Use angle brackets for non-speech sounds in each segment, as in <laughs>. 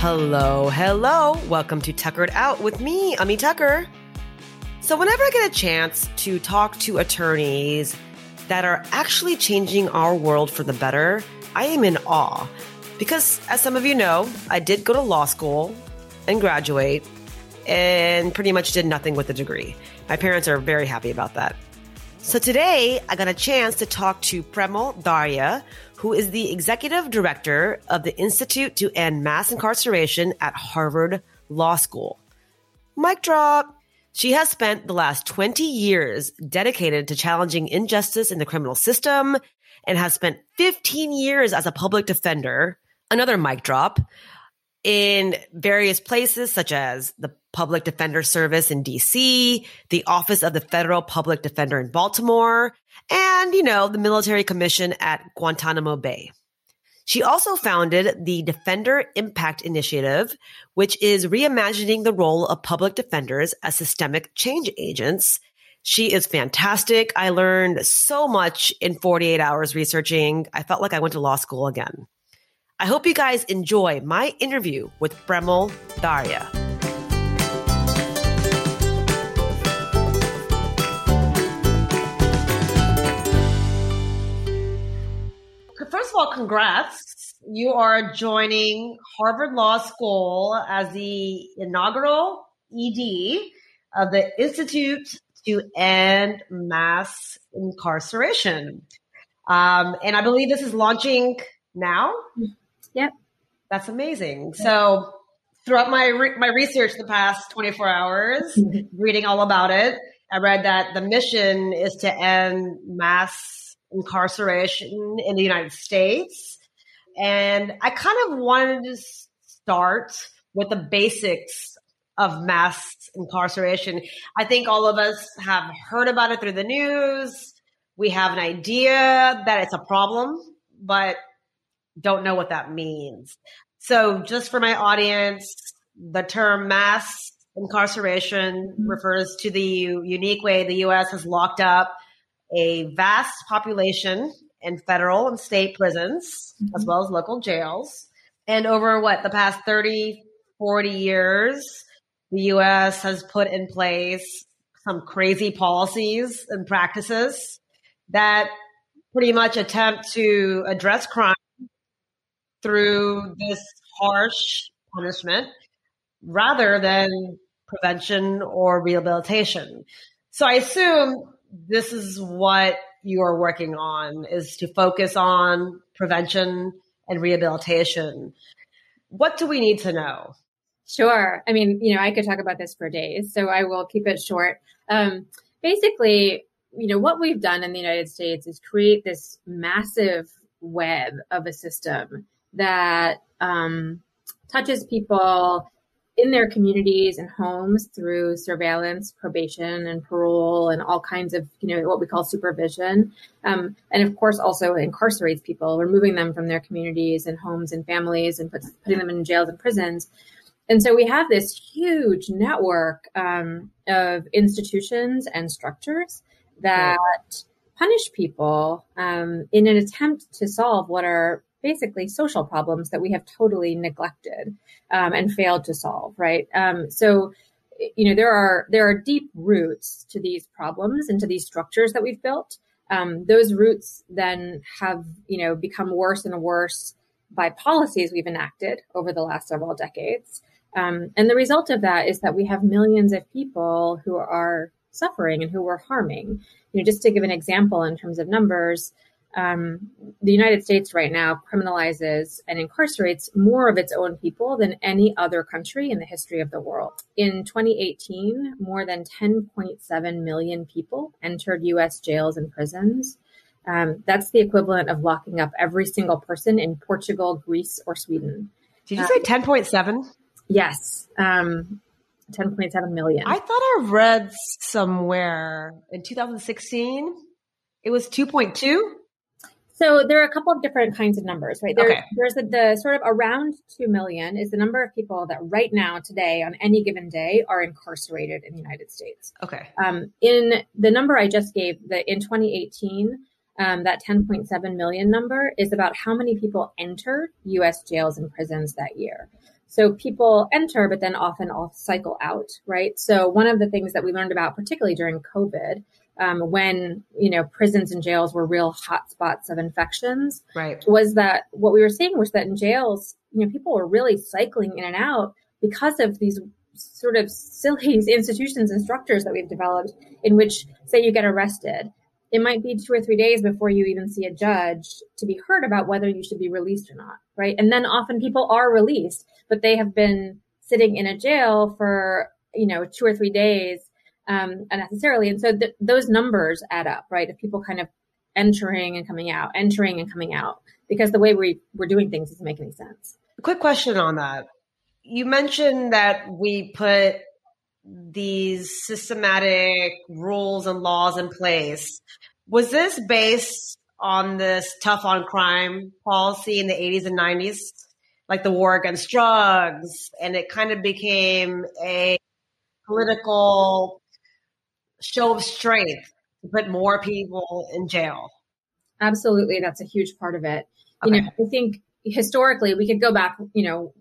Hello, hello. Welcome to Tuckered Out with me, Ami Tucker. So, whenever I get a chance to talk to attorneys that are actually changing our world for the better, I am in awe. Because, as some of you know, I did go to law school and graduate and pretty much did nothing with the degree. My parents are very happy about that. So today I got a chance to talk to Premal Dharia, who is the executive director of the Institute to End Mass Incarceration at Harvard Law School. Mic drop. She has spent the last 20 years dedicated to challenging injustice in the criminal system and has spent 15 years as a public defender. Another mic drop in various places such as the Public Defender Service in DC, the Office of the Federal Public Defender in Baltimore, and, you know, the military commission at Guantanamo Bay. She also founded the Defender Impact Initiative, which is reimagining the role of public defenders as systemic change agents. She is fantastic. I learned so much in 48 hours researching. I felt like I went to law school again. I hope you guys enjoy my interview with Premal Dharia. All, congrats. You are joining Harvard Law School as the inaugural ED of the Institute to End Mass Incarceration. Um, and I believe this is launching now. Yep. That's amazing. So throughout my re- my research the past 24 hours, <laughs> reading all about it, I read that the mission is to end mass incarceration in the United States. And I kind of wanted to start with the basics of mass incarceration. I think all of us have heard about it through the news. We have an idea that it's a problem, but don't know what that means. So just for my audience, the term mass incarceration mm-hmm. refers to the unique way the U.S. has locked up a vast population in federal and state prisons, mm-hmm. as well as local jails. And over what the past 30, 40 years, the U.S. has put in place some crazy policies and practices that pretty much attempt to address crime through this harsh punishment rather than prevention or rehabilitation. So I assume this is what you are working on is to focus on prevention and rehabilitation. What do we need to know? Sure. I mean, you know, I could talk about this for days, so I will keep it short. Um, basically, you know, what we've done in the United States is create this massive web of a system that um, touches people in their communities and homes through surveillance, probation, and parole, and all kinds of you know what we call supervision, um, and of course also incarcerates people, removing them from their communities and homes and families, and puts, putting them in jails and prisons. And so we have this huge network um, of institutions and structures that punish people um, in an attempt to solve what are basically social problems that we have totally neglected um, and failed to solve right? Um, so you know there are there are deep roots to these problems and to these structures that we've built. Um, those roots then have you know become worse and worse by policies we've enacted over the last several decades. Um, and the result of that is that we have millions of people who are suffering and who we're harming. You know just to give an example in terms of numbers um, the United States right now criminalizes and incarcerates more of its own people than any other country in the history of the world. In 2018, more than 10.7 million people entered U.S. jails and prisons. Um, that's the equivalent of locking up every single person in Portugal, Greece, or Sweden. Did you say 10.7? Yes. Um, 10.7 million. I thought I read somewhere in 2016 it was 2.2. So there are a couple of different kinds of numbers, right? There's, okay. there's a, the sort of around 2 million is the number of people that right now, today, on any given day, are incarcerated in the United States. Okay. Um, in the number I just gave, the, in 2018, um, that 10.7 million number is about how many people entered U.S. jails and prisons that year. So people enter, but then often off cycle out, right? So one of the things that we learned about, particularly during COVID, um, when you know prisons and jails were real hotspots of infections, right. was that what we were seeing was that in jails, you know, people were really cycling in and out because of these sort of silly <laughs> institutions and structures that we've developed in which, say, you get arrested it might be two or three days before you even see a judge to be heard about whether you should be released or not, right? And then often people are released, but they have been sitting in a jail for, you know, two or three days um, unnecessarily. And so th- those numbers add up, right? Of people kind of entering and coming out, entering and coming out, because the way we, we're doing things doesn't make any sense. Quick question on that. You mentioned that we put these systematic rules and laws in place. Was this based on this tough on crime policy in the 80s and 90s? Like the war against drugs, and it kind of became a political show of strength to put more people in jail. Absolutely, that's a huge part of it. Okay. You know, I think historically we could go back, you know,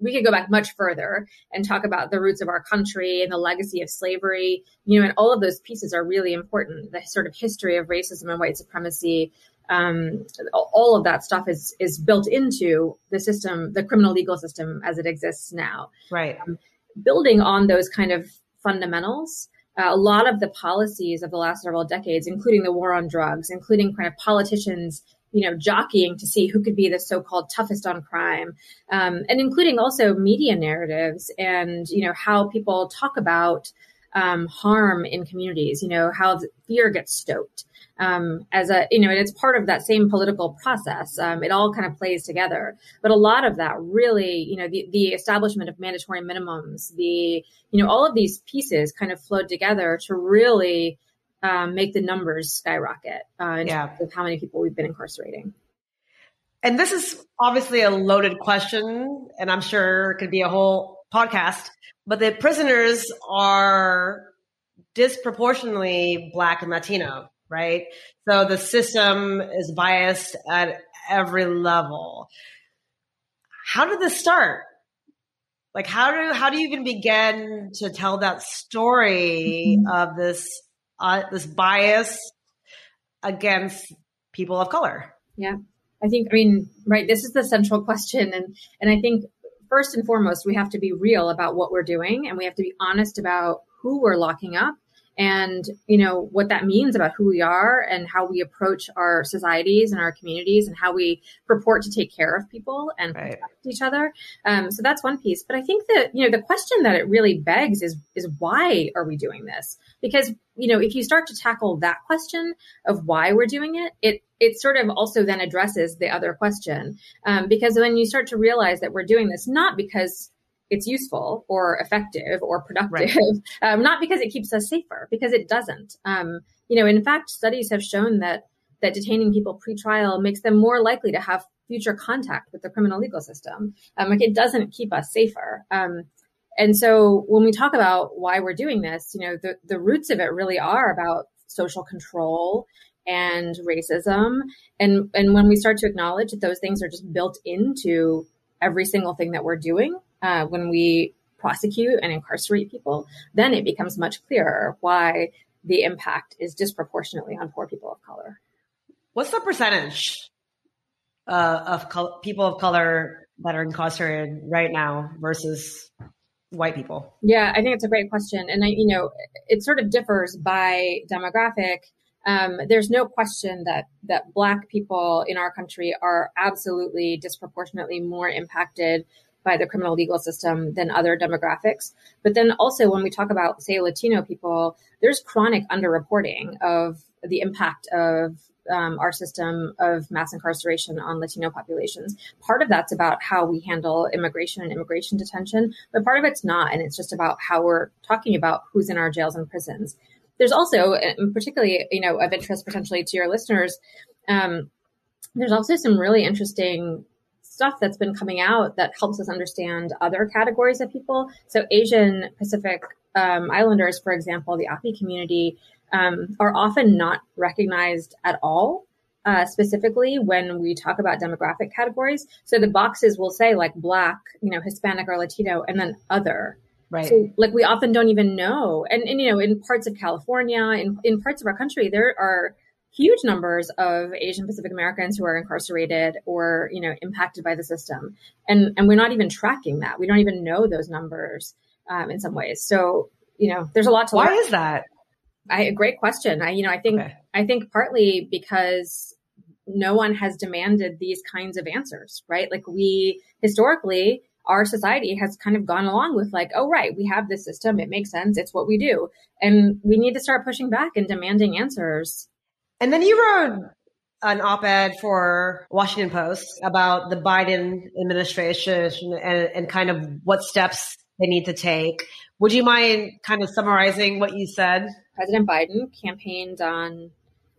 we could go back much further and talk about the roots of our country and the legacy of slavery, you know, and all of those pieces are really important. The sort of history of racism and white supremacy, um, all of that stuff is is built into the system, the criminal legal system as it exists now. Right. Um, building on those kind of fundamentals. Uh, a lot of the policies of the last several decades, including the war on drugs, including kind of politicians you know, jockeying to see who could be the so-called toughest on crime, um, and including also media narratives and you know how people talk about um, harm in communities. You know how fear gets stoked um, as a you know, and it's part of that same political process. Um, it all kind of plays together, but a lot of that really, you know, the the establishment of mandatory minimums, the you know, all of these pieces kind of flowed together to really um, make the numbers skyrocket uh, in yeah. terms of how many people we've been incarcerating. And this is obviously a loaded question, and I'm sure it could be a whole podcast. But the prisoners are disproportionately Black and Latino, right? So the system is biased at every level. How did this start? Like how do how do you even begin to tell that story mm-hmm. of this uh, this bias against people of color? Yeah, I think. I mean, right. This is the central question, and and I think first and foremost we have to be real about what we're doing, and we have to be honest about who we're locking up and you know what that means about who we are and how we approach our societies and our communities and how we purport to take care of people and right. protect each other. Um, so that's one piece. But i think that you know the question that it really begs is is why are we doing this? Because you know if you start to tackle that question of why we're doing it it it sort of also then addresses the other question. Um, because when you start to realize that we're doing this not because it's useful or effective or productive, right. <laughs> um, not because it keeps us safer, because it doesn't. Um, you know, in fact, studies have shown that that detaining people pre-trial makes them more likely to have future contact with the criminal legal system. Um, like it doesn't keep us safer. Um, and so when we talk about why we're doing this, you know, the, the roots of it really are about social control and racism. And, and when we start to acknowledge that those things are just built into every single thing that we're doing, uh, when we prosecute and incarcerate people, then it becomes much clearer why the impact is disproportionately on poor people of color. What's the percentage uh, of col- people of color that are incarcerated right now versus white people? Yeah, I think it's a great question, and I, you know, it sort of differs by demographic. Um, there's no question that that Black people in our country are absolutely disproportionately more impacted by the criminal legal system than other demographics. But then also when we talk about, say, Latino people, there's chronic underreporting of the impact of um, our system of mass incarceration on Latino populations. Part of that's about how we handle immigration and immigration detention, but part of it's not. And it's just about how we're talking about who's in our jails and prisons. There's also, particularly, you know, of interest potentially to your listeners, um, there's also some really interesting stuff that's been coming out that helps us understand other categories of people. So Asian Pacific um, Islanders, for example, the Api community, um, are often not recognized at all uh, specifically when we talk about demographic categories. So the boxes will say like black, you know, Hispanic or Latino, and then other. Right. So like we often don't even know. And, and you know, in parts of California, in, in parts of our country, there are huge numbers of Asian Pacific Americans who are incarcerated or, you know, impacted by the system. And and we're not even tracking that. We don't even know those numbers um, in some ways. So, you know, there's a lot to Why learn. is that? I, a great question. I, you know, I think, Okay. I think partly because no one has demanded these kinds of answers, right? Like we historically, our society has kind of gone along with like, oh, right, we have this system. It makes sense. It's what we do. And we need to start pushing back and demanding answers. And then you wrote an op-ed for Washington Post about the Biden administration and, and kind of what steps they need to take. Would you mind kind of summarizing what you said? President Biden campaigned on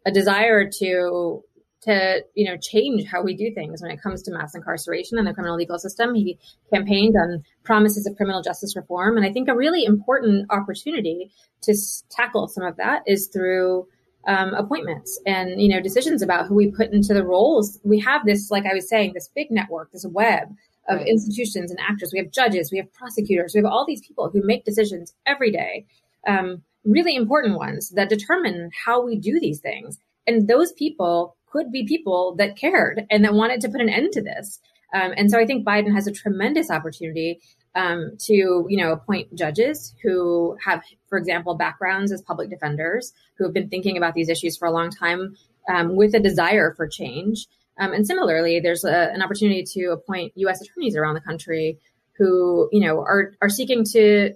a desire to to you know change how we do things when it comes to mass incarceration and the criminal legal system. He campaigned on promises of criminal justice reform, and I think a really important opportunity to tackle some of that is through um, appointments and you know decisions about who we put into the roles. We have this, like I was saying, this big network, this web of Right. institutions and actors. We have judges, we have prosecutors, we have all these people who make decisions every day. Um, really important ones that determine how we do these things. And those people could be people that cared and that wanted to put an end to this. Um, and so I think Biden has a tremendous opportunity um, to, you know, appoint judges who have, for example, backgrounds as public defenders who have been thinking about these issues for a long time um, with a desire for change. Um, and similarly, there's a, an opportunity to appoint U.S. attorneys around the country who, you know, are are seeking to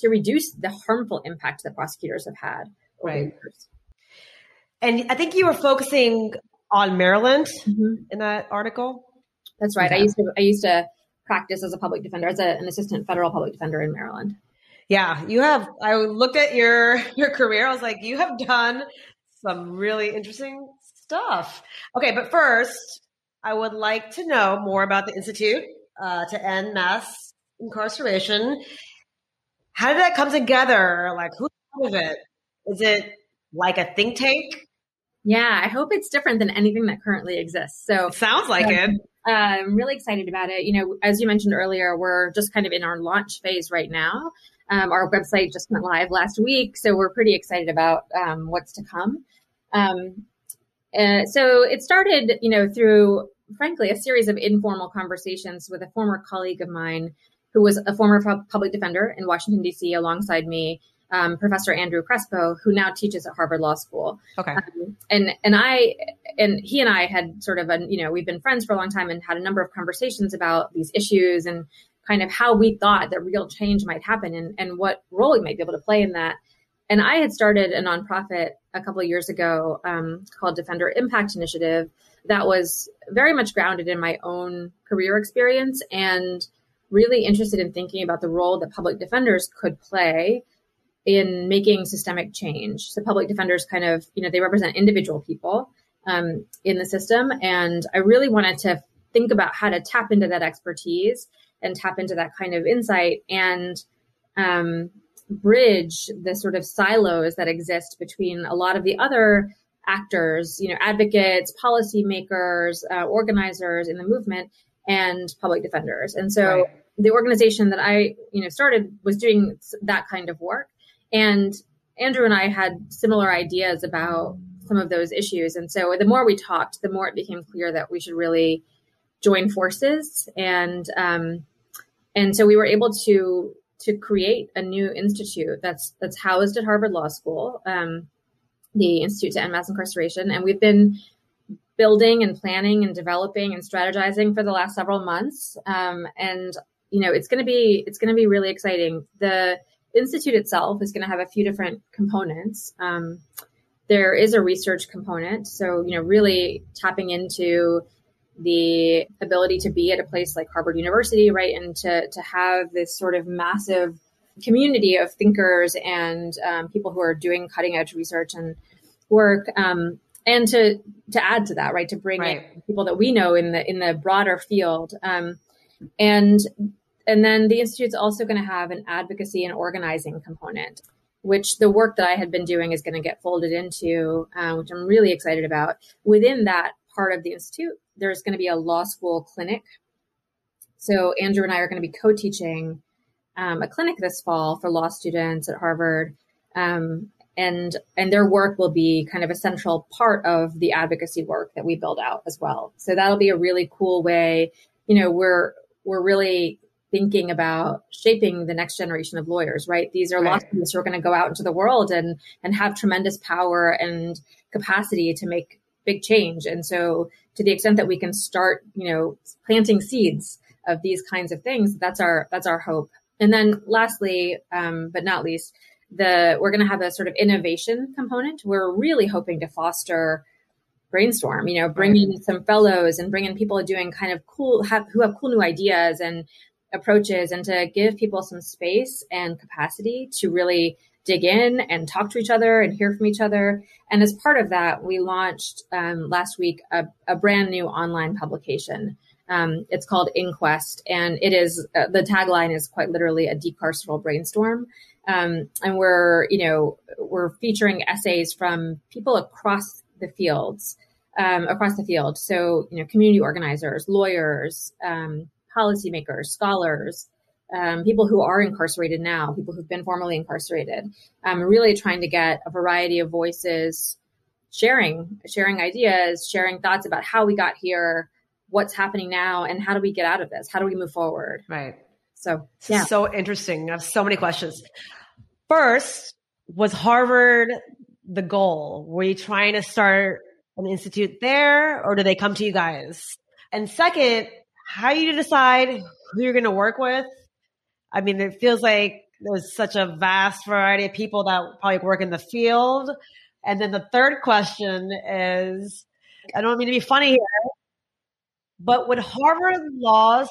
to reduce the harmful impact that prosecutors have had Right. And I think you were focusing on Maryland Mhm. in that article. That's right. I used to I used to practice as a public defender, as a, an assistant federal public defender in Maryland. Yeah, you have. I looked at your <laughs> your career. I was like, you have done some really interesting stuff. Okay, but first, I would like to know more about the Institute uh, to End Mass Incarceration. How did that come together? Like, who's part of it? Is it like a think tank? Yeah, I hope it's different than anything that currently exists. So It sounds like Yeah. it. I'm really excited about it. You know, as you mentioned earlier, we're just kind of in our launch phase right now. Um, our website just went live last week, so we're pretty excited about um, what's to come. Um, uh, so it started, you know, through frankly a series of informal conversations with a former colleague of mine who was a former pub- public defender in Washington D.C. alongside me, um, Professor Andrew Crespo, who now teaches at Harvard Law School Okay. um, and and I and he and I had sort of a you know we've been friends for a long time and had a number of conversations about these issues and kind of how we thought that real change might happen and and what role we might be able to play in that. And I had started a nonprofit a couple of years ago um, called Defender Impact Initiative that was very much grounded in my own career experience and really interested in thinking about the role that public defenders could play in making systemic change. So public defenders kind of, you know, they represent individual people um, in the system. And I really wanted to think about how to tap into that expertise and tap into that kind of insight and um, bridge the sort of silos that exist between a lot of the other actors, you know, advocates, policymakers, uh, organizers in the movement, and public defenders. And so Right. the organization that I, you know, started was doing that kind of work. And Andrew and I had similar ideas about some of those issues. And so the more we talked, the more it became clear that we should really join forces. And um, and so we were able to to create a new institute that's that's housed at Harvard Law School, um, the Institute to End Mass Incarceration, and we've been building and planning and developing and strategizing for the last several months. Um, and you know, it's going to be it's going to be really exciting. The institute itself is going to have a few different components. Um, there is a research component, so you know, really tapping into the ability to be at a place like Harvard University, right, and to to have this sort of massive community of thinkers and um, people who are doing cutting edge research and work, um, and to to add to that, right, to bring Right. in people that we know in the in the broader field, um, and and then the institute's also going to have an advocacy and organizing component. which the work that I had been doing is going to get folded into, uh, which I'm really excited about. Within that part of the institute, there's going to be a law school clinic. So Andrew and I are going to be co-teaching um, a clinic this fall for law students at Harvard. Um, and and their work will be kind of a central part of the advocacy work that we build out as well. So that'll be a really cool way. You know, we're we're really thinking about shaping the next generation of lawyers, right? These are right. law students who are going to go out into the world and and have tremendous power and capacity to make big change. And so to the extent that we can start, you know, planting seeds of these kinds of things, that's our that's our hope. And then lastly, um, but not least, the we're going to have a sort of innovation component. We're really hoping to foster brainstorm. You know, bring in some fellows and bring in people doing kind of cool have who have cool new ideas and approaches, and to give people some space and capacity to really dig in and talk to each other and hear from each other. And as part of that, we launched um, last week a, a, brand new online publication. Um, it's called Inquest, and it is uh, the tagline is quite literally a decarceral brainstorm. Um, and we're, you know, we're featuring essays from people across the fields, um, across the field. So, you know, community organizers, lawyers, um, policymakers, scholars, um, people who are incarcerated now, people who've been formerly incarcerated. Um, really trying to get a variety of voices sharing, sharing ideas, sharing thoughts about how we got here, what's happening now, and how do we get out of this? How do we move forward? Right. So, yeah. So interesting. I have so many questions. First, was Harvard the goal? Were you trying to start an institute there or did they come to you guys? And second, how you decide who you're going to work with? I mean, it feels like there's such a vast variety of people that probably work in the field. And then the third question is, I don't mean to be funny here, but would Harvard law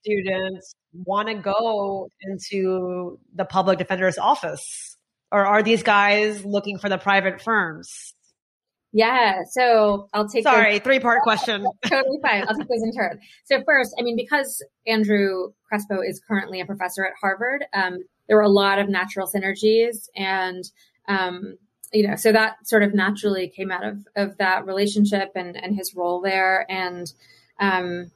students want to go into the public defender's office? Or are these guys looking for the private firms? Yeah. So I'll take Sorry, three part question. <laughs> totally fine. I'll take those in turn. So first, I mean, because Andrew Crespo is currently a professor at Harvard, um, there were a lot of natural synergies and um, you know, so that sort of naturally came out of of that relationship and and his role there. And um,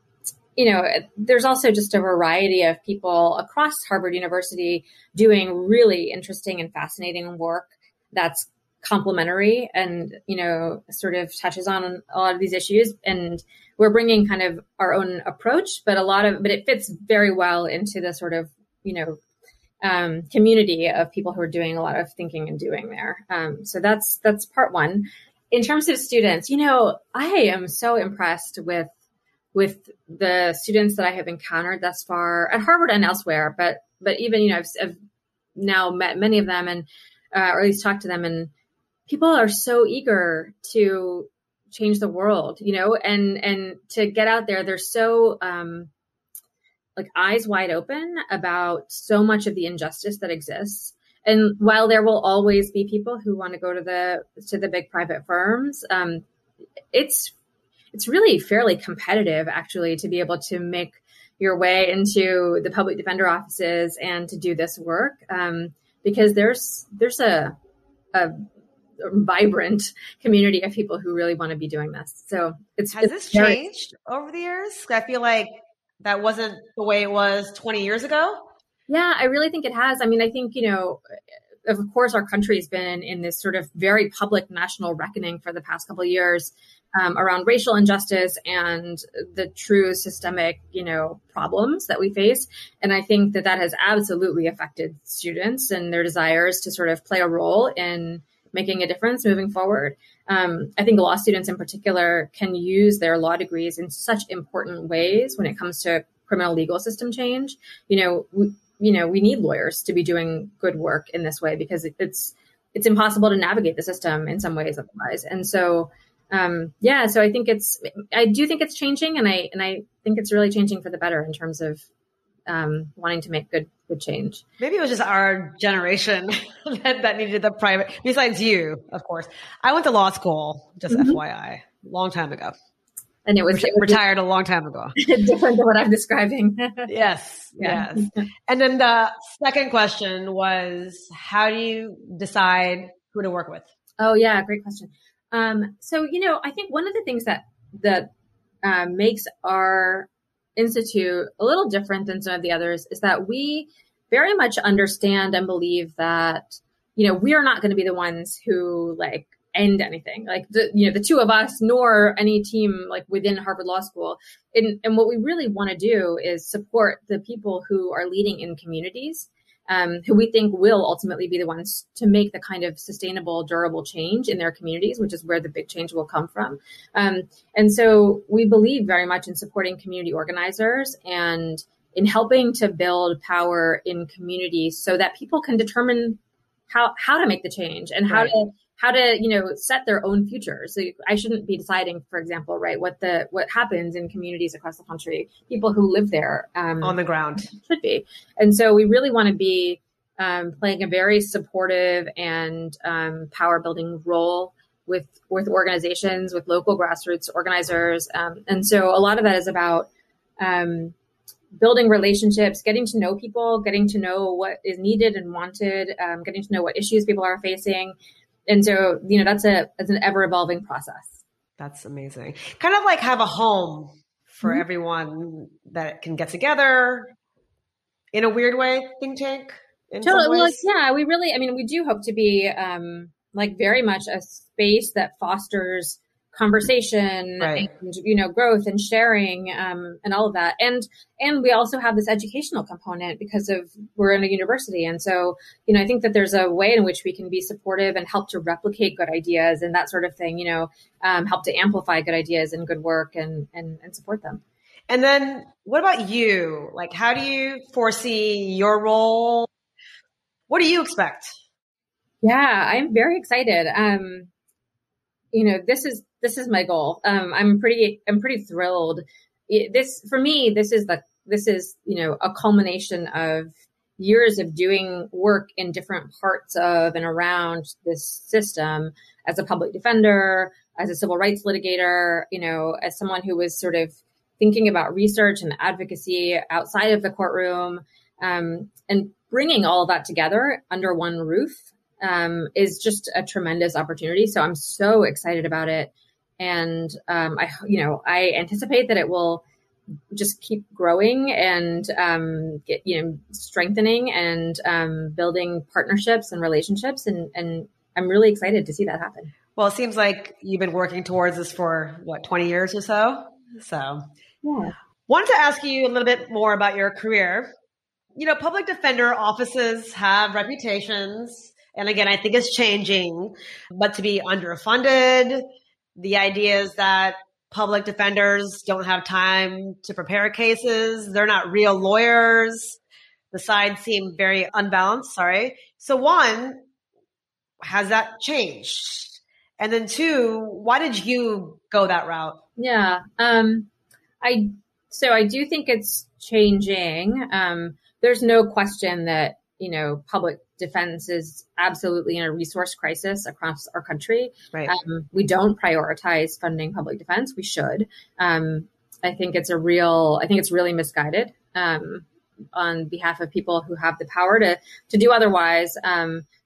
you know, there's also just a variety of people across Harvard University doing really interesting and fascinating work that's complementary and you know sort of touches on a lot of these issues. And we're bringing kind of our own approach but a lot of but it fits very well into the sort of you know um, community of people who are doing a lot of thinking and doing there. Um, so that's that's part one. In terms of students you know i am so impressed with with the students that i have encountered thus far at harvard and elsewhere but but even you know i've, I've now met many of them and uh, or at least talked to them and people are so eager to change the world, you know, and and to get out there. They're so um, like eyes wide open about so much of the injustice that exists. And while there will always be people who want to go to the to the big private firms, um, it's it's really fairly competitive actually to be able to make your way into the public defender offices and to do this work um, because there's there's a a vibrant community of people who really want to be doing this. So it's has it's this very- changed over the years? I feel like that wasn't the way it was 20 years ago. Yeah, I really think it has. I mean, I think, you know, of course, our country has been in this sort of very public national reckoning for the past couple of years um, around racial injustice and the true systemic, you know, problems that we face. And I think that that has absolutely affected students and their desires to sort of play a role in making a difference moving forward. Um, I think law students in particular can use their law degrees in such important ways when it comes to criminal legal system change. You know, we, you know, we need lawyers to be doing good work in this way because it's it's impossible to navigate the system in some ways otherwise. And so, um, yeah, so I think it's I do think it's changing, and I and I think it's really changing for the better in terms of um, wanting to make good good change. Maybe it was just our generation <laughs> that, that needed the private. Besides you, of course. I went to law school, just mm-hmm. FYI, long time ago. and it was, was retired a long time ago. <laughs> different than what I'm describing. <laughs> yes, yeah. yes. And then the second question was, how do you decide who to work with? Oh yeah, great question. Um, so you know, I think one of the things that that um, makes our institute a little different than some of the others is that we very much understand and believe that you know we are not going to be the ones who like end anything. Like the you know the two of us nor any team like within harvard law school. And, and what we really want to do is support the people who are leading in communities um, who we think will ultimately be the ones to make the kind of sustainable, durable change in their communities, which is where the big change will come from. Um, and so we believe very much in supporting community organizers and in helping to build power in communities so that people can determine how how to make the change and how right. to how to you know set their own futures so i shouldn't be deciding for example right what the what happens in communities across the country people who live there um, on the ground. should be. And so we really want to be um, playing a very supportive and um, power building role with with organizations with local grassroots organizers. Um, and so a lot of that is about um, building relationships, getting to know people, getting to know what is needed and wanted, um, getting to know what issues people are facing, and so you know that's a it's an ever evolving process. That's amazing. Kind of like have a home for mm-hmm. everyone that can get together in a weird way. Think tank. Totally. Well, yeah, we really. I mean, we do hope to be um, like very much a space that fosters conversation right. and you know growth and sharing um, and all of that. And and we also have this educational component because of we're in a university. And so you know i think that there's a way in which we can be supportive and help to replicate good ideas and that sort of thing you know um, help to amplify good ideas and good work and and, and support them. And then what about you? Like how do you foresee your role? What do you expect? Yeah i'm very excited. Um you know this is this is my goal. Um, I'm pretty, I'm pretty thrilled. This, for me, this is the, this is, you know, a culmination of years of doing work in different parts of and around this system as a public defender, as a civil rights litigator, you know, as someone who was sort of thinking about research and advocacy outside of the courtroom, um, and bringing all of that together under one roof um, is just a tremendous opportunity. So I'm so excited about it and um, I, you know, I anticipate that it will just keep growing and um, get, you know, strengthening and um, building partnerships and relationships, and and I'm really excited to see that happen. Well, it seems like you've been working towards this for what 20 years or so. So, yeah. Wanted to ask you a little bit more about your career. You know, public defender offices have reputations, and again, I think it's changing, but to be underfunded, the idea is that public defenders don't have time to prepare cases. They're not real lawyers. The sides seem very unbalanced. Sorry. So one, has that changed? And then two, why did you go that route? Yeah. Um, I, so I do think it's changing. Um, there's no question that, you know, public defense is absolutely in a resource crisis across our country. Right. Um, we don't prioritize funding public defense. We should. Um, I think it's a real. I think it's really misguided um, on behalf of people who have the power to to do otherwise.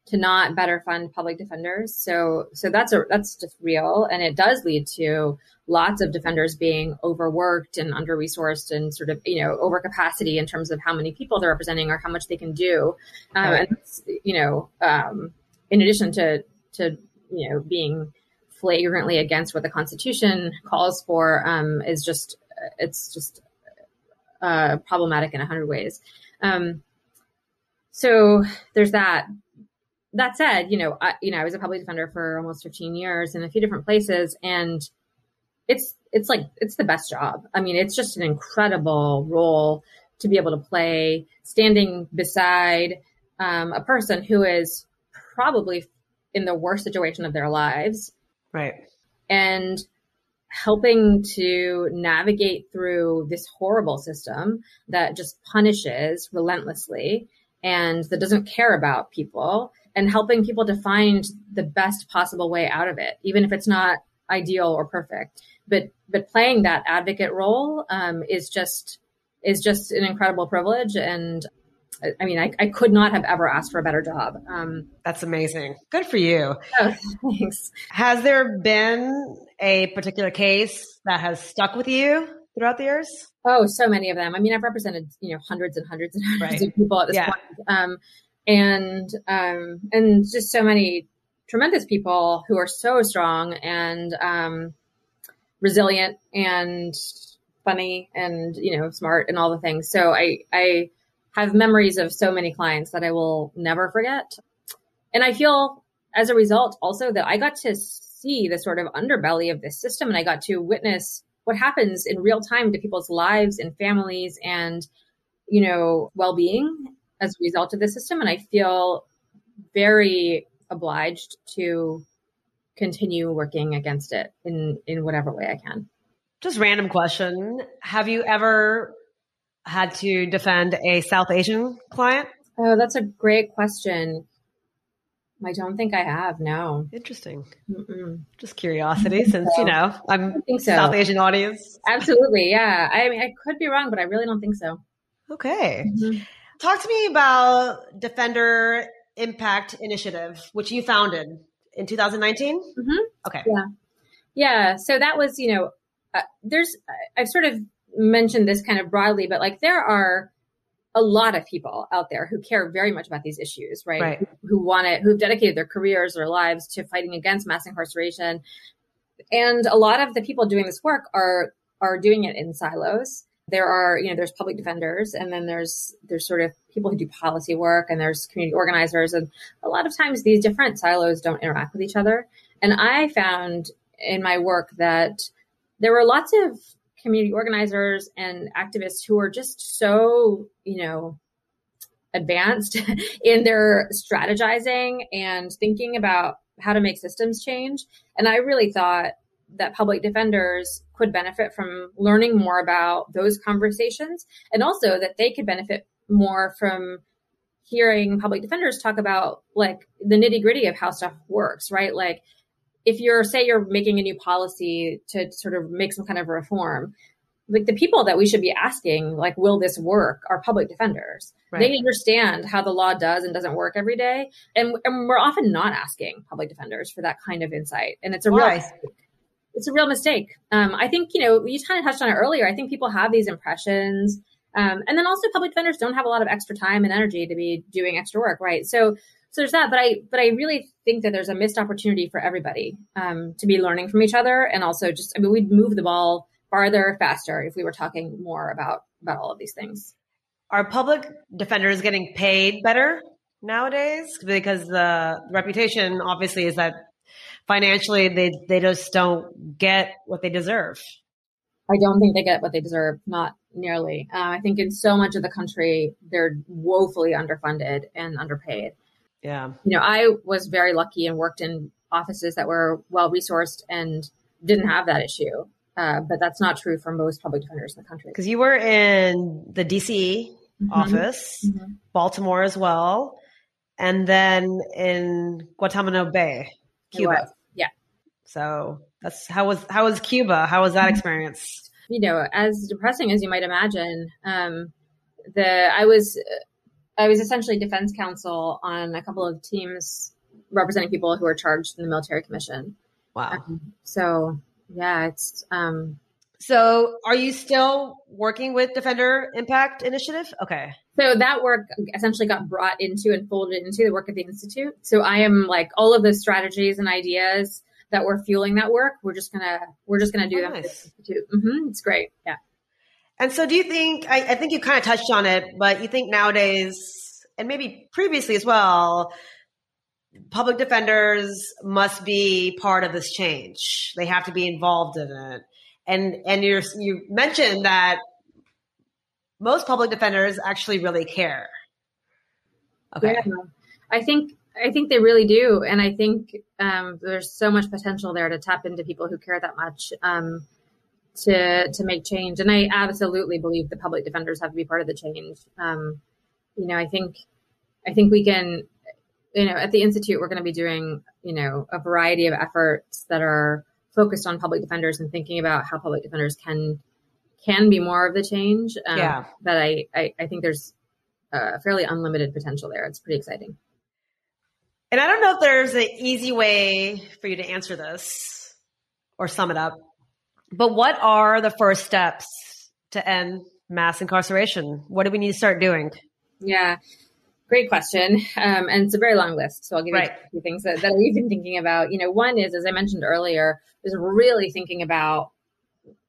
To not better fund public defenders. So so that's a that's just real, and it does lead to lots of defenders being overworked and under resourced and sort of you know over capacity in terms of how many people they're representing or how much they can do. Um, right. And you know, um, in addition to to you know being flagrantly against what the Constitution calls for, um, is just it's just uh, problematic in a hundred ways. Um, so there's that that said, you know, I, you know, I was a public defender for almost 15 years in a few different places, and it's it's like it's the best job. I mean, it's just an incredible role to be able to play, standing beside um, a person who is probably in the worst situation of their lives, right, and helping to navigate through this horrible system that just punishes relentlessly and that doesn't care about people and helping people to find the best possible way out of it, even if it's not ideal or perfect, but but playing that advocate role um, is just is just an incredible privilege and I mean, I, I could not have ever asked for a better job. Um, That's amazing. Good for you. <laughs> Oh, thanks. Has there been a particular case that has stuck with you throughout the years? Oh, so many of them. I mean, I've represented you know hundreds and hundreds and hundreds right. of people at this yeah. point, um, and um, and just so many tremendous people who are so strong and um, resilient and funny and you know smart and all the things. So I I have memories of so many clients that I will never forget. And I feel as a result also that I got to see the sort of underbelly of this system and I got to witness what happens in real time to people's lives and families and, you know, well being as a result of the system. And I feel very obliged to continue working against it in, in whatever way I can. Just random question. Have you ever had to defend a South Asian client? Oh, that's a great question. I don't think I have. No. Interesting. Mm-mm. Just curiosity, since you know I'm think so. South Asian audience. Absolutely, yeah. I mean, I could be wrong, but I really don't think so. Okay. Mm-hmm. Talk to me about Defender Impact Initiative, which you founded in 2019. Mm-hmm. Okay. Yeah. Yeah. So that was, you know, uh, there's, I've sort of mentioned this kind of broadly, but like there are a lot of people out there who care very much about these issues, right? Right. Who, who want it, who've dedicated their careers, their lives to fighting against mass incarceration. And a lot of the people doing this work are are doing it in silos. There are, you know, there's public defenders and then there's there's sort of people who do policy work and there's community organizers and a lot of times these different silos don't interact with each other. And I found in my work that there were lots of community organizers and activists who are just so, you know, advanced <laughs> in their strategizing and thinking about how to make systems change. And I really thought that public defenders could benefit from learning more about those conversations and also that they could benefit more from hearing public defenders talk about like the nitty gritty of how stuff works, right? Like if you're say you're making a new policy to sort of make some kind of reform like the people that we should be asking like will this work are public defenders right. they understand how the law does and doesn't work every day and, and we're often not asking public defenders for that kind of insight and it's a Why? real. It's a real mistake. Um, i think you know you kind of touched on it earlier. I think people have these impressions um, and then also public defenders don't have a lot of extra time and energy to be doing extra work right? So so there's that but i but i really think that there's a missed opportunity for everybody um, to be learning from each other and also just i mean we'd move the ball farther faster if we were talking more about about all of these things. Are public defenders getting paid better nowadays? Because the reputation obviously is that financially they they just don't get what they deserve. I don't think they get what they deserve, not nearly. Uh, I think in so much of the country, they're woefully underfunded and underpaid. Yeah. You know, I was very lucky and worked in offices that were well resourced and didn't have that issue. Uh, but that's not true for most public defenders in the country. Because you were in the DC mm-hmm. office, mm-hmm. Baltimore as well, and then in Guantanamo Bay, Cuba. Yeah. So that's how was how was Cuba? How was that experience? You know, as depressing as you might imagine, um, the I was I was essentially defense counsel on a couple of teams representing people who are charged in the military commission. Wow. Um, so yeah, it's um so are you still working with Defender Impact Initiative? Okay. So that work essentially got brought into and folded into the work of the Institute. So I am like all of the strategies and ideas that were fueling that work. We're just gonna we're just gonna do oh, them. Nice. Mm-hmm. It's great. Yeah. And so do you think I, I think you kind of touched on it, but you think nowadays and maybe previously as well, public defenders must be part of this change. They have to be involved in it. And and you you mentioned that most public defenders actually really care. Okay. Yeah. I think I think they really do, and I think um, there's so much potential there to tap into people who care that much um, to to make change. And I absolutely believe the public defenders have to be part of the change. Um, you know, I think I think we can you know, at the Institute, we're going to be doing, you know, a variety of efforts that are focused on public defenders and thinking about how public defenders can can be more of the change. Um, yeah. That I, I, I think there's a fairly unlimited potential there. It's pretty exciting. And I don't know if there's an easy way for you to answer this or sum it up, but what are the first steps to end mass incarceration? What do we need to start doing? Yeah. Great question. Um, and it's a very long list. So I'll give you a few things that, that we've been thinking about. You know, one is, as I mentioned earlier, is really thinking about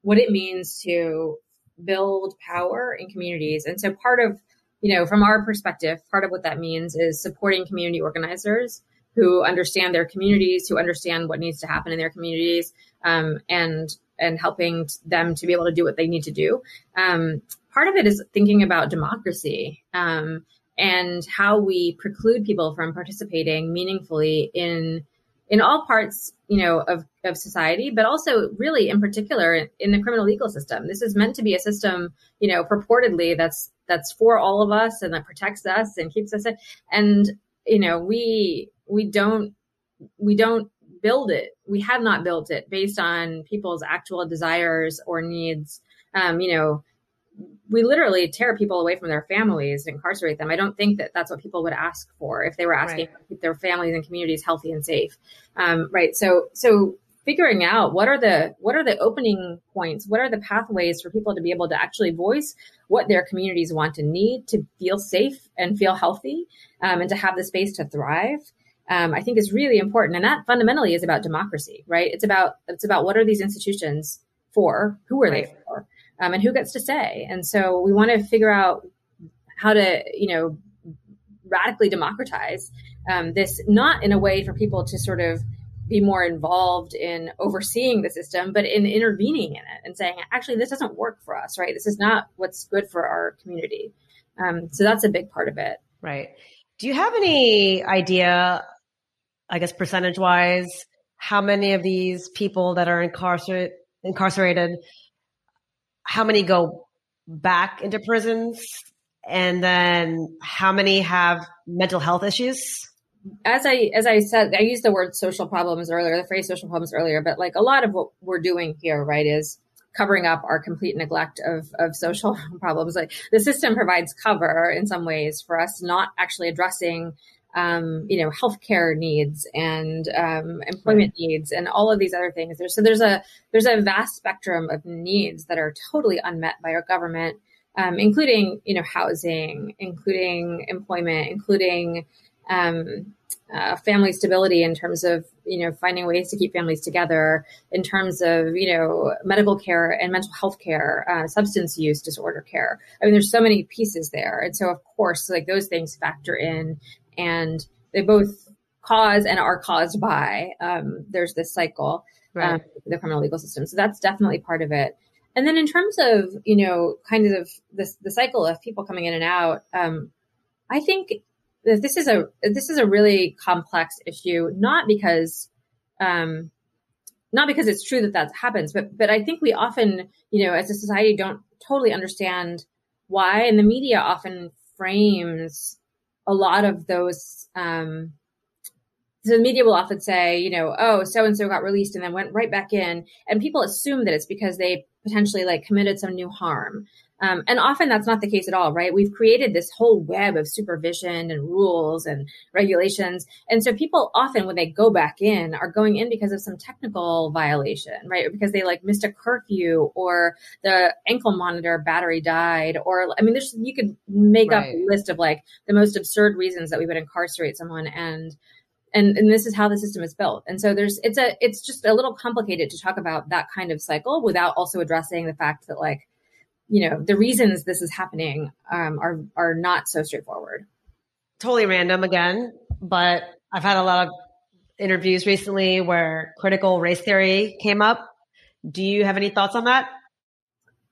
what it means to build power in communities. And so part of, you know, from our perspective, part of what that means is supporting community organizers who understand their communities, who understand what needs to happen in their communities, um, and and helping them to be able to do what they need to do. Um, part of it is thinking about democracy. Um, and how we preclude people from participating meaningfully in in all parts, you know, of, of society, but also really in particular in the criminal legal system. This is meant to be a system, you know, purportedly that's that's for all of us and that protects us and keeps us. And, you know, we we don't we don't build it. We have not built it based on people's actual desires or needs. Um, you know, we literally tear people away from their families and incarcerate them. I don't think that that's what people would ask for if they were asking right. to keep their families and communities healthy and safe. Um, right. So, so figuring out what are the what are the opening points, what are the pathways for people to be able to actually voice what their communities want and need to feel safe and feel healthy, um, and to have the space to thrive. Um, I think is really important, and that fundamentally is about democracy, right? It's about it's about what are these institutions for? Who are right. they for? Um, and who gets to say. And so we want to figure out how to, you know, radically democratize um, this, not in a way for people to sort of be more involved in overseeing the system, but in intervening in it and saying, actually, this doesn't work for us, right? This is not what's good for our community. Um, so that's a big part of it. Right. Do you have any idea, I guess, percentage wise, how many of these people that are incarcerated, incarcerated how many go back into prisons? And then how many have mental health issues? As i as i said i used the word social problems earlier the phrase social problems earlier but like a lot of what we're doing here right is covering up our complete neglect of of social <laughs> problems. Like the system provides cover in some ways for us not actually addressing um, you know, healthcare needs and um, employment right. needs and all of these other things. There's, so there's a there's a vast spectrum of needs that are totally unmet by our government, um, including you know housing, including employment, including um, uh, family stability in terms of you know finding ways to keep families together, in terms of you know medical care and mental health care, uh, substance use disorder care. I mean, there's so many pieces there, and so of course, like those things factor in and they both cause and are caused by. Um, there's this cycle, right. um, the criminal legal system. So that's definitely part of it. And then in terms of you know, kind of this the cycle of people coming in and out, um, I think that this is a this is a really complex issue. Not because um, not because it's true that that happens, but but I think we often, you know, as a society, don't totally understand why, and the media often frames a lot of those um, so the media will often say, you know, oh, so and so got released and then went right back in, and people assume that it's because they potentially like committed some new harm. Um, and often that's not the case at all, right? We've created this whole web of supervision and rules and regulations. And so people often, when they go back in, are going in because of some technical violation, right? Because they like missed a curfew or the ankle monitor battery died. Or, I mean, there's, you could make right. up a list of like the most absurd reasons that we would incarcerate someone. And, and, and this is how the system is built. And so there's, it's a, it's just a little complicated to talk about that kind of cycle without also addressing the fact that like, you know the reasons this is happening um, are are not so straightforward. Totally random again, but I've had a lot of interviews recently where critical race theory came up. Do you have any thoughts on that?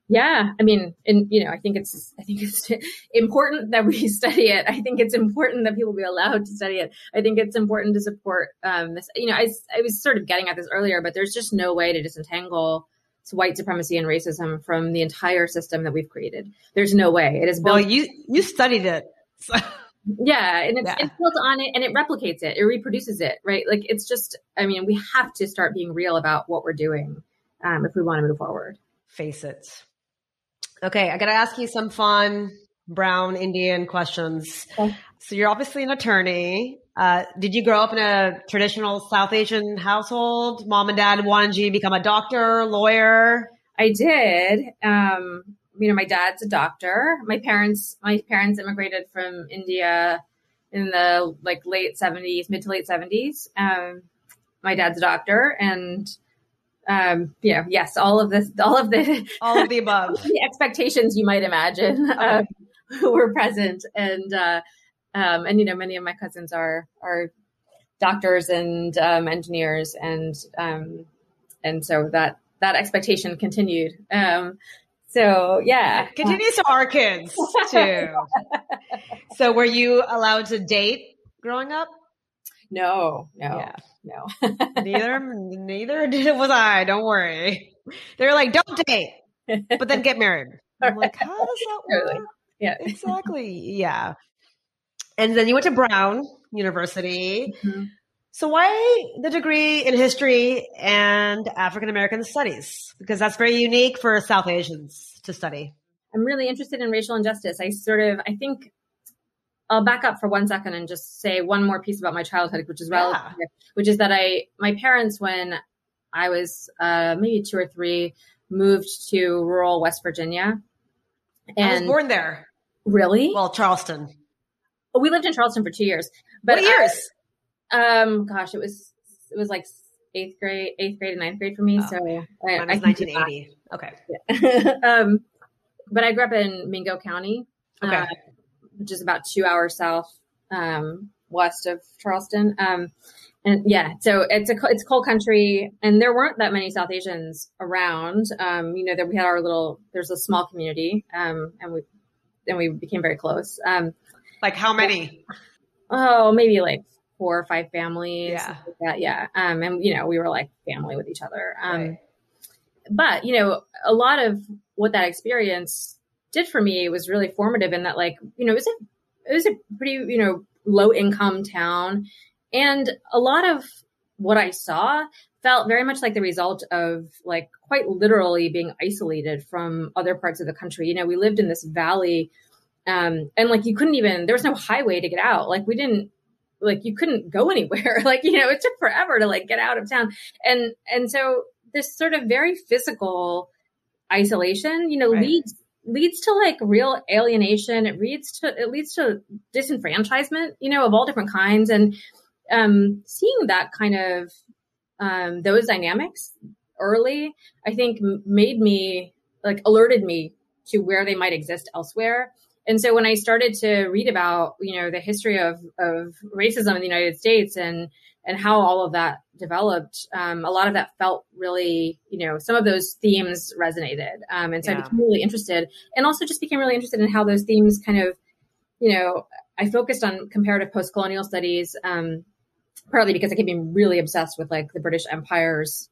Yeah, I mean, and you know, I think it's I think it's <laughs> important that we <laughs> study it. I think it's important that people be allowed to study it. I think it's important to support um, this. You know, I I was sort of getting at this earlier, but there's just no way to disentangle white supremacy and racism from the entire system that we've created. There's no way. It is built- Well, you you studied it. Yeah, and it's, yeah. it's built on it and it replicates it, it reproduces it, right? Like it's just, I mean, we have to start being real about what we're doing um, if we want to move forward. Face it. Okay, I got to ask you some fun brown Indian questions. Okay. So you're obviously an attorney. Uh, did you grow up in a traditional South Asian household? Mom and dad wanted you to become a doctor, lawyer? I did. Um, you know, my dad's a doctor. My parents, my parents immigrated from India in the like late seventies, mid to late seventies. Um, my dad's a doctor, and um, yeah, yes, all of this, all of the, all of the above, <laughs> the expectations you might imagine okay. um, <laughs> were present, and uh, um, and you know, many of my cousins are are doctors and um, engineers, and um, and so that that expectation continued. Um, so yeah, it continues to our kids too. <laughs> so were you allowed to date growing up? No, no, yeah. no. neither, neither did it was I. Don't worry. They're like, don't date, but then get married. I'm like, how does that <laughs> work? Yeah, exactly. Yeah. And then you went to Brown University. Mm-hmm. So why the degree in history and African American studies? Because that's very unique for South Asians to study. I'm really interested in racial injustice. I sort of, I think I'll back up for one second and just say one more piece about my childhood, which is relevant, yeah. which is that I, my parents, when I was uh, maybe two or three, moved to rural West Virginia. And I was born there. Really? Well, Charleston. We lived in Charleston for two years. But what years? Um, gosh, it was it was like eighth grade, eighth grade, and ninth grade for me. Oh, so I, I 1980. Okay. Yeah. <laughs> um, but I grew up in Mingo County, okay. Uh, which is about two hours south um, west of Charleston. Um, and yeah, so it's a it's coal country, and there weren't that many South Asians around. Um, you know that we had our little there's a small community, um, and we and we became very close. Um, like how many? Oh, maybe like four or five families. Yeah. Like that. Yeah. Um, and you know, we were like family with each other. Um, right. but you know, a lot of what that experience did for me was really formative in that, like, you know, it was a, it was a pretty, you know, low income town. And a lot of what I saw felt very much like the result of like quite literally being isolated from other parts of the country. You know, we lived in this valley um, and like you couldn't even there was no highway to get out. Like we didn't like you couldn't go <laughs> anywhere. Like you know it took forever to like get out of town. And and so this sort of very physical isolation you know right. leads leads to like real alienation. It leads to it leads to disenfranchisement you know of all different kinds. And um seeing that kind of um those dynamics early i think made me like alerted me to where they might exist elsewhere and so when I started to read about, you know, the history of, of racism in the United States and, and how all of that developed, um, a lot of that felt really, you know, some of those themes resonated. Um, and so yeah. I became really interested and also just became really interested in how those themes kind of, you know, I focused on comparative post-colonial studies, um, partly because I became really obsessed with like the British Empire's,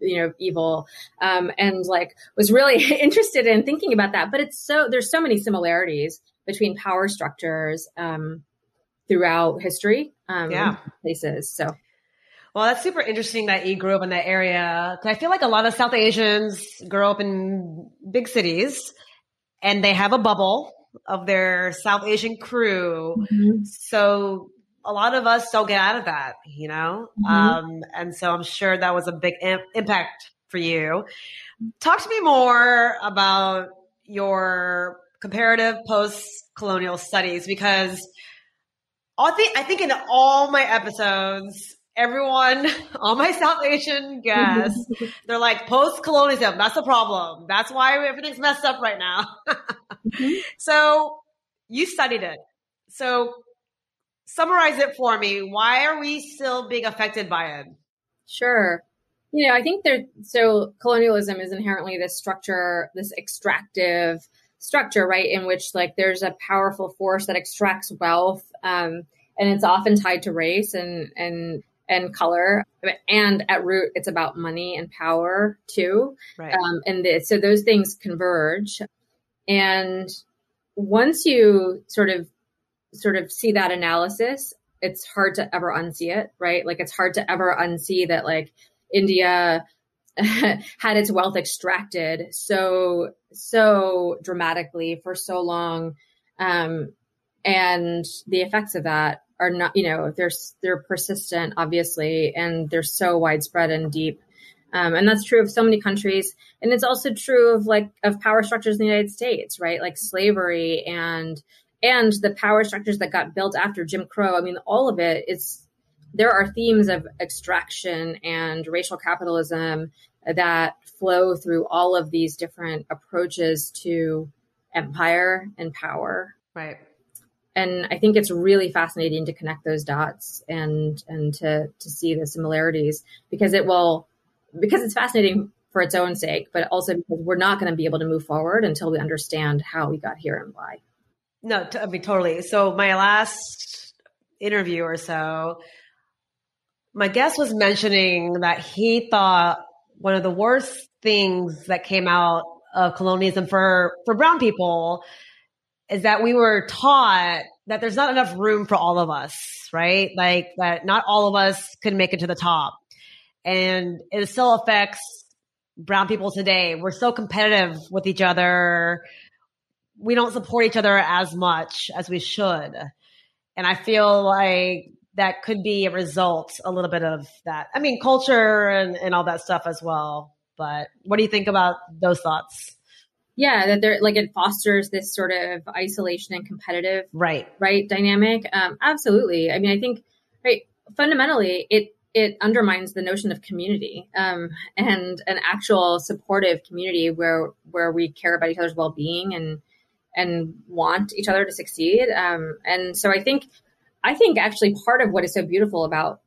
you know, evil, um, and like was really <laughs> interested in thinking about that. But it's so there's so many similarities between power structures um, throughout history, um, yeah, places. So. Well, that's super interesting that you grew up in that area. Cause I feel like a lot of South Asians grow up in big cities and they have a bubble of their South Asian crew. Mm-hmm. So a lot of us don't get out of that, you know? Mm-hmm. Um, and so I'm sure that was a big Im- impact for you. Talk to me more about your comparative post colonial studies because I think, I think in all my episodes, everyone, <laughs> all my South Asian guests, <laughs> they're like post colonialism. That's the problem. That's why everything's messed up right now. <laughs> mm-hmm. So you studied it. So summarize it for me. Why are we still being affected by it? Sure. You know, I think there, so colonialism is inherently this structure, this extractive structure, right? In which like there's a powerful force that extracts wealth. Um, and it's often tied to race and, and, and color. And at root, it's about money and power too. Right. Um, and the, so those things converge. And once you sort of sort of see that analysis, it's hard to ever unsee it, right? Like it's hard to ever unsee that like India <laughs> had its wealth extracted so so dramatically for so long um, and the effects of that are not you know they're they're persistent obviously and they're so widespread and deep um, and that's true of so many countries and it's also true of like of power structures in the united states right like slavery and and the power structures that got built after jim crow i mean all of it is there are themes of extraction and racial capitalism that flow through all of these different approaches to empire and power. Right. And I think it's really fascinating to connect those dots and and to to see the similarities because it will because it's fascinating for its own sake, but also because we're not going to be able to move forward until we understand how we got here and why. No, I mean totally. So my last interview or so, my guest was mentioning that he thought one of the worst things that came out of colonialism for, for brown people is that we were taught that there's not enough room for all of us, right? Like that not all of us could make it to the top. And it still affects brown people today. We're so competitive with each other. We don't support each other as much as we should. And I feel like that could be a result a little bit of that. I mean, culture and, and all that stuff as well. But what do you think about those thoughts? Yeah, that they're like it fosters this sort of isolation and competitive right right dynamic. Um, absolutely. I mean, I think right fundamentally it it undermines the notion of community um, and an actual supportive community where where we care about each other's well being and and want each other to succeed. Um, and so I think I think actually part of what is so beautiful about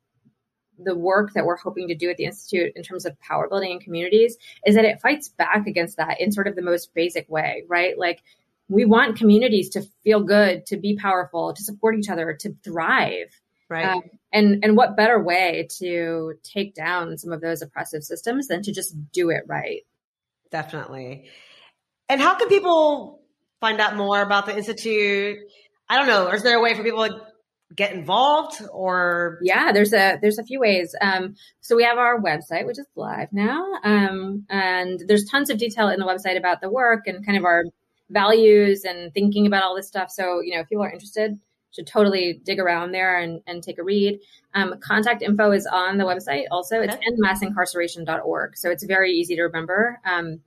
the work that we're hoping to do at the Institute in terms of power building in communities is that it fights back against that in sort of the most basic way, right? Like we want communities to feel good, to be powerful, to support each other, to thrive. Right. Um, and and what better way to take down some of those oppressive systems than to just do it right? Definitely. And how can people find out more about the institute? I don't know. Is there a way for people to get involved or? Yeah there's a there's a few ways. Um, so we have our website which is live now. Um, and there's tons of detail in the website about the work and kind of our values and thinking about all this stuff. So you know if people are interested should totally dig around there and, and take a read. Um, contact info is on the website also. It's okay. endmassincarceration.org so it's very easy to remember. Um,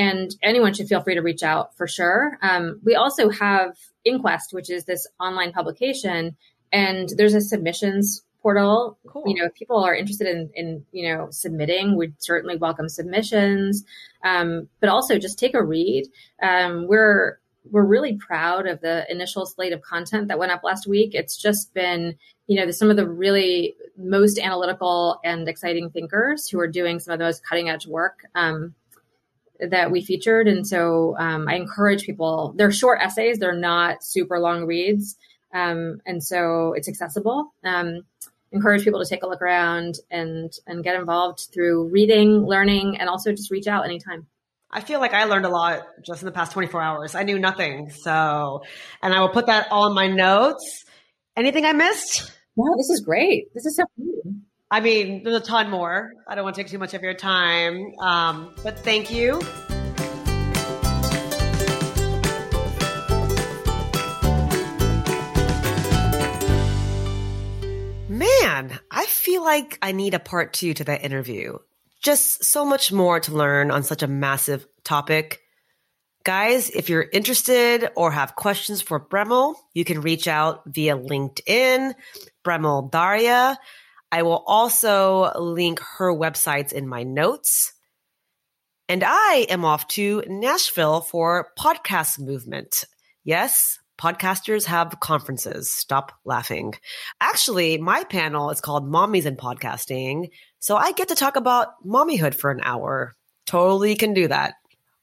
and anyone should feel free to reach out for sure. Um, we also have Inquest, which is this online publication, and there's a submissions portal. Cool. You know, if people are interested in, in you know submitting, we'd certainly welcome submissions. Um, but also just take a read. Um, we're we're really proud of the initial slate of content that went up last week. It's just been, you know, some of the really most analytical and exciting thinkers who are doing some of the most cutting edge work. Um, that we featured. And so um, I encourage people, they're short essays, they're not super long reads. Um, and so it's accessible. Um, encourage people to take a look around and, and get involved through reading, learning, and also just reach out anytime. I feel like I learned a lot just in the past 24 hours. I knew nothing. So, and I will put that all in my notes. Anything I missed? No, this is great. This is so fun. I mean, there's a ton more. I don't want to take too much of your time, um, but thank you. Man, I feel like I need a part two to that interview. Just so much more to learn on such a massive topic. Guys, if you're interested or have questions for Premal, you can reach out via LinkedIn, Premal Dharia. I will also link her websites in my notes. And I am off to Nashville for podcast movement. Yes, podcasters have conferences. Stop laughing. Actually, my panel is called Mommies in Podcasting. So I get to talk about mommyhood for an hour. Totally can do that.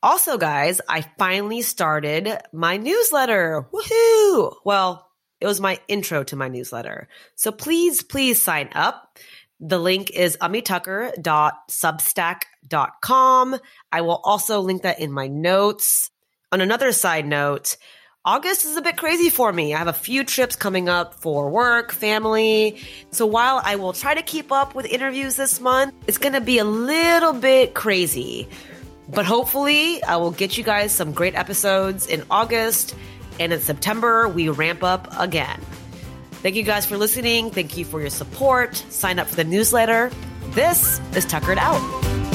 Also, guys, I finally started my newsletter. Woohoo! Well, it was my intro to my newsletter. So please, please sign up. The link is amitucker.substack.com. I will also link that in my notes. On another side note, August is a bit crazy for me. I have a few trips coming up for work, family. So while I will try to keep up with interviews this month, it's going to be a little bit crazy. But hopefully, I will get you guys some great episodes in August. And in September, we ramp up again. Thank you guys for listening. Thank you for your support. Sign up for the newsletter. This is Tuckered Out.